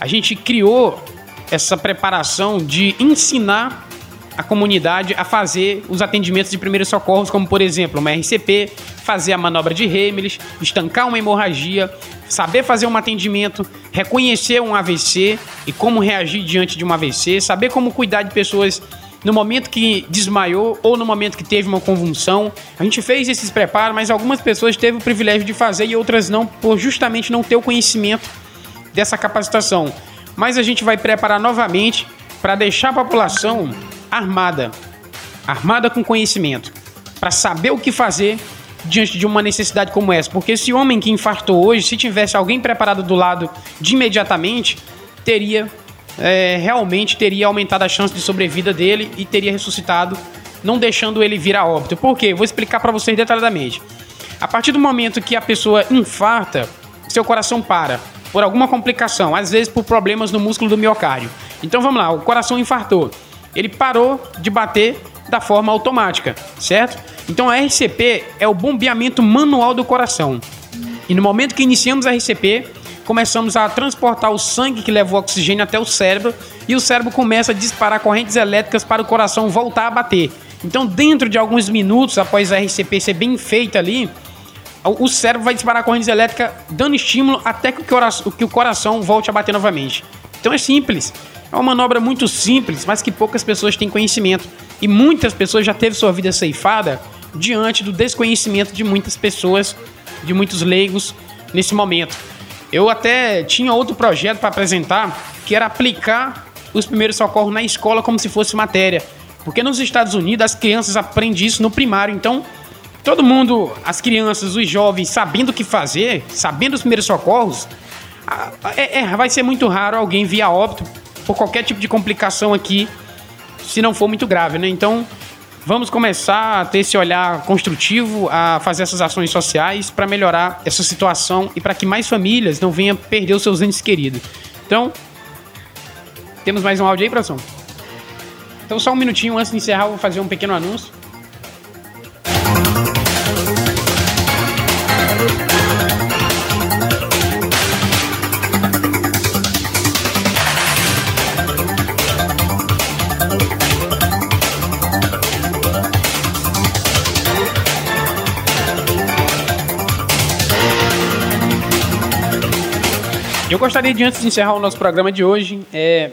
a gente criou essa preparação de ensinar a comunidade a fazer os atendimentos de primeiros socorros, como por exemplo uma RCP, fazer a manobra de Heimlich, estancar uma hemorragia, saber fazer um atendimento, reconhecer um AVC e como reagir diante de um AVC, saber como cuidar de pessoas no momento que desmaiou ou no momento que teve uma convulsão. A gente fez esses preparos, mas algumas pessoas teve o privilégio de fazer e outras não, por justamente não ter o conhecimento dessa capacitação. Mas a gente vai preparar novamente para deixar a população armada, armada com conhecimento. para saber o que fazer diante de uma necessidade como essa. Porque esse homem que infartou hoje, se tivesse alguém preparado do lado de imediatamente, teria é, realmente teria aumentado a chance de sobrevida dele e teria ressuscitado, não deixando ele vir a óbito. Por quê? Vou explicar para vocês detalhadamente. A partir do momento que a pessoa infarta, seu coração para por alguma complicação, às vezes por problemas no músculo do miocárdio. Então vamos lá, o coração infartou. Ele parou de bater da forma automática, certo? Então a RCP é o bombeamento manual do coração. E no momento que iniciamos a RCP, começamos a transportar o sangue que leva o oxigênio até o cérebro e o cérebro começa a disparar correntes elétricas para o coração voltar a bater. Então, dentro de alguns minutos após a RCP ser bem feita ali, o cérebro vai disparar correntes elétricas dando estímulo até que o coração, que o coração volte a bater novamente. Então é simples. É uma manobra muito simples, mas que poucas pessoas têm conhecimento. E muitas pessoas já teve sua vida ceifada diante do desconhecimento de muitas pessoas, de muitos leigos nesse momento. Eu até tinha outro projeto para apresentar, que era aplicar os primeiros socorros na escola como se fosse matéria. Porque nos Estados Unidos as crianças aprendem isso no primário, então todo mundo, as crianças, os jovens, sabendo o que fazer, sabendo os primeiros socorros, é, é, vai ser muito raro alguém via óbito por qualquer tipo de complicação aqui, se não for muito grave, né? Então, vamos começar a ter esse olhar construtivo, a fazer essas ações sociais para melhorar essa situação e para que mais famílias não venham perder os seus entes queridos. Então, temos mais um áudio aí, produção? Então, só um minutinho antes de encerrar, eu vou fazer um pequeno anúncio. Eu gostaria de, antes de encerrar o nosso programa de hoje, é,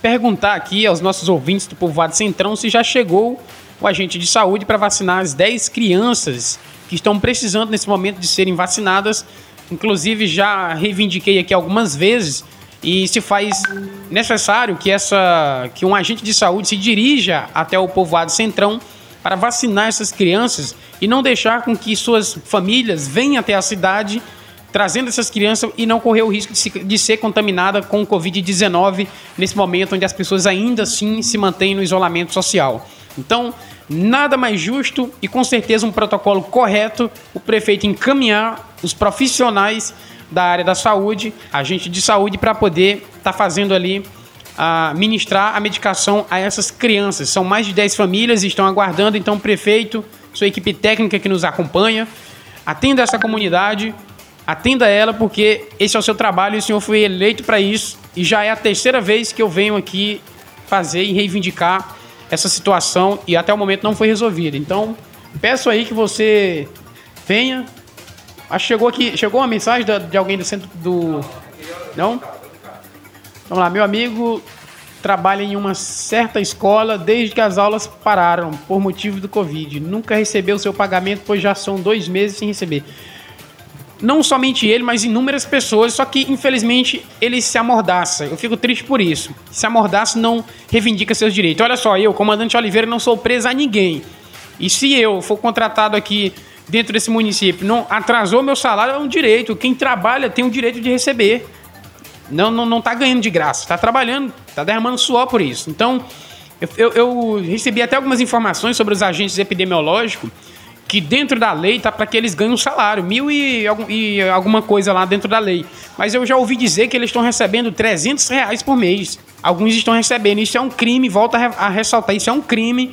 perguntar aqui aos nossos ouvintes do Povoado Centrão se já chegou o agente de saúde para vacinar as 10 crianças que estão precisando nesse momento de serem vacinadas. Inclusive, já reivindiquei aqui algumas vezes e se faz necessário que, essa, que um agente de saúde se dirija até o povoado Centrão para vacinar essas crianças e não deixar com que suas famílias venham até a cidade trazendo essas crianças e não correr o risco de, se, de ser contaminada com o Covid-19 nesse momento onde as pessoas ainda assim se mantêm no isolamento social. Então, nada mais justo e com certeza um protocolo correto o prefeito encaminhar os profissionais da área da saúde, agente de saúde, para poder estar tá fazendo ali a ministrar a medicação a essas crianças. São mais de 10 famílias e estão aguardando, então o prefeito, sua equipe técnica que nos acompanha, atenda essa comunidade Atenda ela porque esse é o seu trabalho e o senhor foi eleito para isso. E já é a terceira vez que eu venho aqui fazer e reivindicar essa situação e até o momento não foi resolvida. Então, peço aí que você venha. Acho que chegou aqui, chegou uma mensagem de alguém do centro do Não? Vamos lá, meu amigo trabalha em uma certa escola desde que as aulas pararam por motivo do Covid. Nunca recebeu seu pagamento, pois já são dois meses sem receber não somente ele, mas inúmeras pessoas, só que infelizmente ele se amordaça. Eu fico triste por isso. Se amordaça não reivindica seus direitos. Olha só, eu, comandante Oliveira, não sou preso a ninguém. E se eu for contratado aqui dentro desse município, não atrasou meu salário, é um direito. Quem trabalha tem o direito de receber. Não, não, não tá ganhando de graça, está trabalhando, está derramando suor por isso. Então, eu, eu, eu recebi até algumas informações sobre os agentes epidemiológicos que dentro da lei tá para que eles ganhem um salário, mil e, e, alguma coisa lá dentro da lei. Mas eu já ouvi dizer que eles estão recebendo 300 reais por mês. Alguns estão recebendo. Isso é um crime, volta a ressaltar, isso é um crime.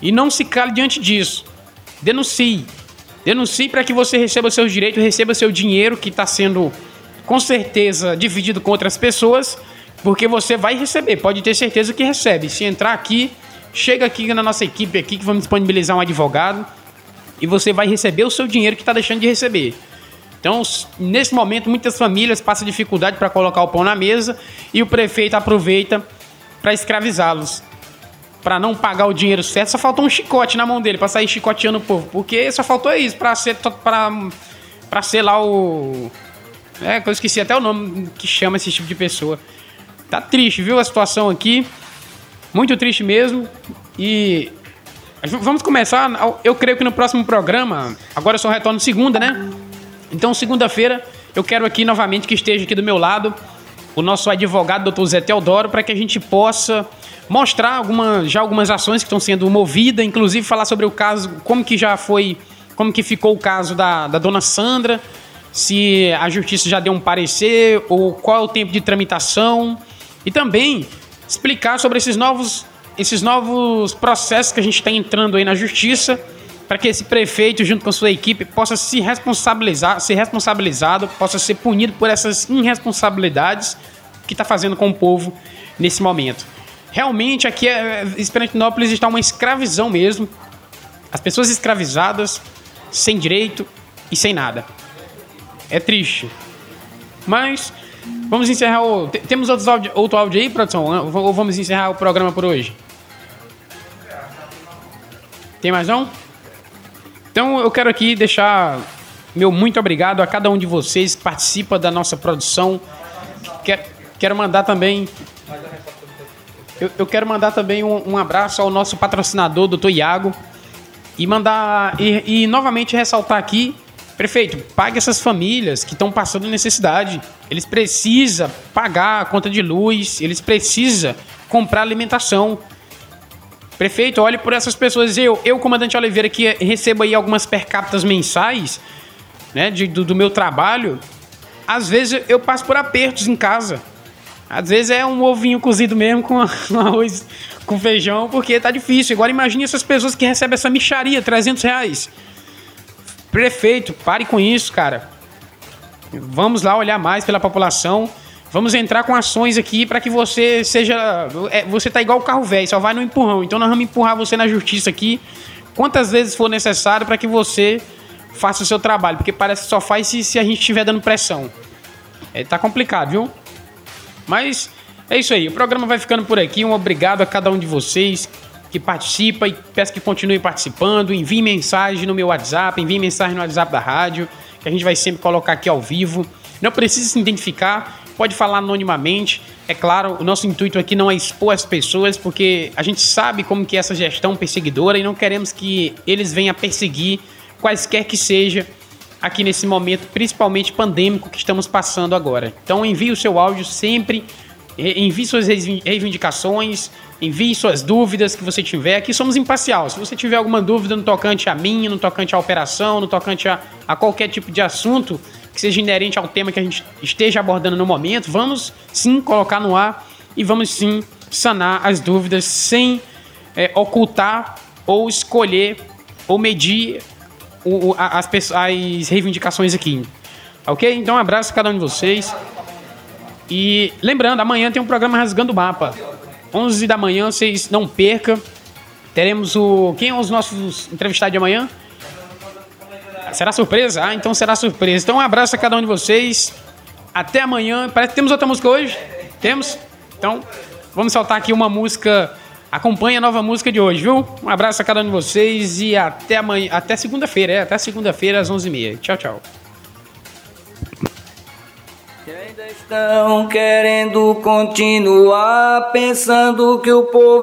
E não se cale diante disso. Denuncie. Denuncie para que você receba seus direitos, receba seu dinheiro que está sendo, com certeza, dividido com outras pessoas, porque você vai receber, pode ter certeza que recebe. Se entrar aqui, chega aqui na nossa equipe aqui que vamos disponibilizar um advogado e você vai receber o seu dinheiro que está deixando de receber. Então, nesse momento, muitas famílias passam dificuldade para colocar o pão na mesa e o prefeito aproveita para escravizá-los. Para não pagar o dinheiro certo, só faltou um chicote na mão dele para sair chicoteando o povo. Porque só faltou isso para ser para ser lá o é, eu esqueci até o nome que chama esse tipo de pessoa. Tá triste, viu a situação aqui? Muito triste mesmo. E Vamos começar. Eu creio que no próximo programa, agora eu só retorno segunda, né? Então, segunda-feira, eu quero aqui novamente que esteja aqui do meu lado o nosso advogado, doutor Zé Teodoro, para que a gente possa mostrar alguma, já algumas ações que estão sendo movidas, inclusive falar sobre o caso, como que já foi, como que ficou o caso da, da dona Sandra, se a justiça já deu um parecer, ou qual é o tempo de tramitação, e também explicar sobre esses novos, esses novos processos que a gente está entrando aí na justiça, para que esse prefeito, junto com sua equipe, possa se responsabilizar, ser responsabilizado, possa ser punido por essas irresponsabilidades que está fazendo com o povo nesse momento. Realmente aqui é, Esperantinópolis está uma escravização mesmo. As pessoas escravizadas, sem direito e sem nada. É triste. Mas vamos encerrar o. Temos outro áudio aí, produção? Ou vamos encerrar o programa por hoje? Tem mais um? Então eu quero aqui deixar meu muito obrigado a cada um de vocês que participa da nossa produção. Quero, mandar também. Eu, quero mandar também um, um, abraço ao nosso patrocinador, doutor Iago. E mandar. E, e novamente ressaltar aqui Prefeito, pague essas famílias que estão passando necessidade. Eles precisam pagar a conta de luz, eles precisam comprar alimentação. Prefeito, olhe por essas pessoas. Eu, eu comandante Oliveira, que recebo aí algumas per capita mensais né, de, do, do meu trabalho, às vezes eu passo por apertos em casa. Às vezes é um ovinho cozido mesmo com arroz, com feijão, porque tá difícil. Agora imagine essas pessoas que recebem essa micharia, 300 reais. Prefeito, pare com isso, cara. Vamos lá olhar mais pela população. Vamos entrar com ações aqui para que você seja. É, você tá igual o carro velho, só vai no empurrão. Então nós vamos empurrar você na justiça aqui quantas vezes for necessário para que você faça o seu trabalho. Porque parece que só faz se, se a gente estiver dando pressão. É, tá complicado, viu? Mas é isso aí. O programa vai ficando por aqui. Um obrigado a cada um de vocês que participa e peço que continue participando. Envie mensagem no meu WhatsApp, envie mensagem no WhatsApp da rádio, que a gente vai sempre colocar aqui ao vivo. Não precisa se identificar, pode falar anonimamente. É claro, o nosso intuito aqui não é expor as pessoas, porque a gente sabe como que é essa gestão perseguidora e não queremos que eles venham a perseguir quaisquer que seja aqui nesse momento, principalmente pandêmico que estamos passando agora. Então envie o seu áudio sempre, envie suas reivindicações, Envie suas dúvidas que você tiver. Aqui somos imparcial. Se você tiver alguma dúvida no tocante a mim, no tocante à operação, no tocante a, a qualquer tipo de assunto que seja inerente ao tema que a gente esteja abordando no momento, vamos sim colocar no ar e vamos sim sanar as dúvidas sem é, ocultar ou escolher ou medir o, o, as, as reivindicações aqui. Ok? Então, um abraço a cada um de vocês. E lembrando, amanhã tem um programa Rasgando o Mapa. 11 da manhã, vocês não percam. Teremos o. Quem é os nossos entrevistados de amanhã? Será surpresa? Ah, então será surpresa. Então um abraço a cada um de vocês. Até amanhã. Parece que temos outra música hoje. Temos? Então, vamos soltar aqui uma música. Acompanhe a nova música de hoje, viu? Um abraço a cada um de vocês e até amanhã, até segunda-feira, é, até segunda-feira às 11h30. Tchau, tchau. Estão querendo continuar pensando que o povo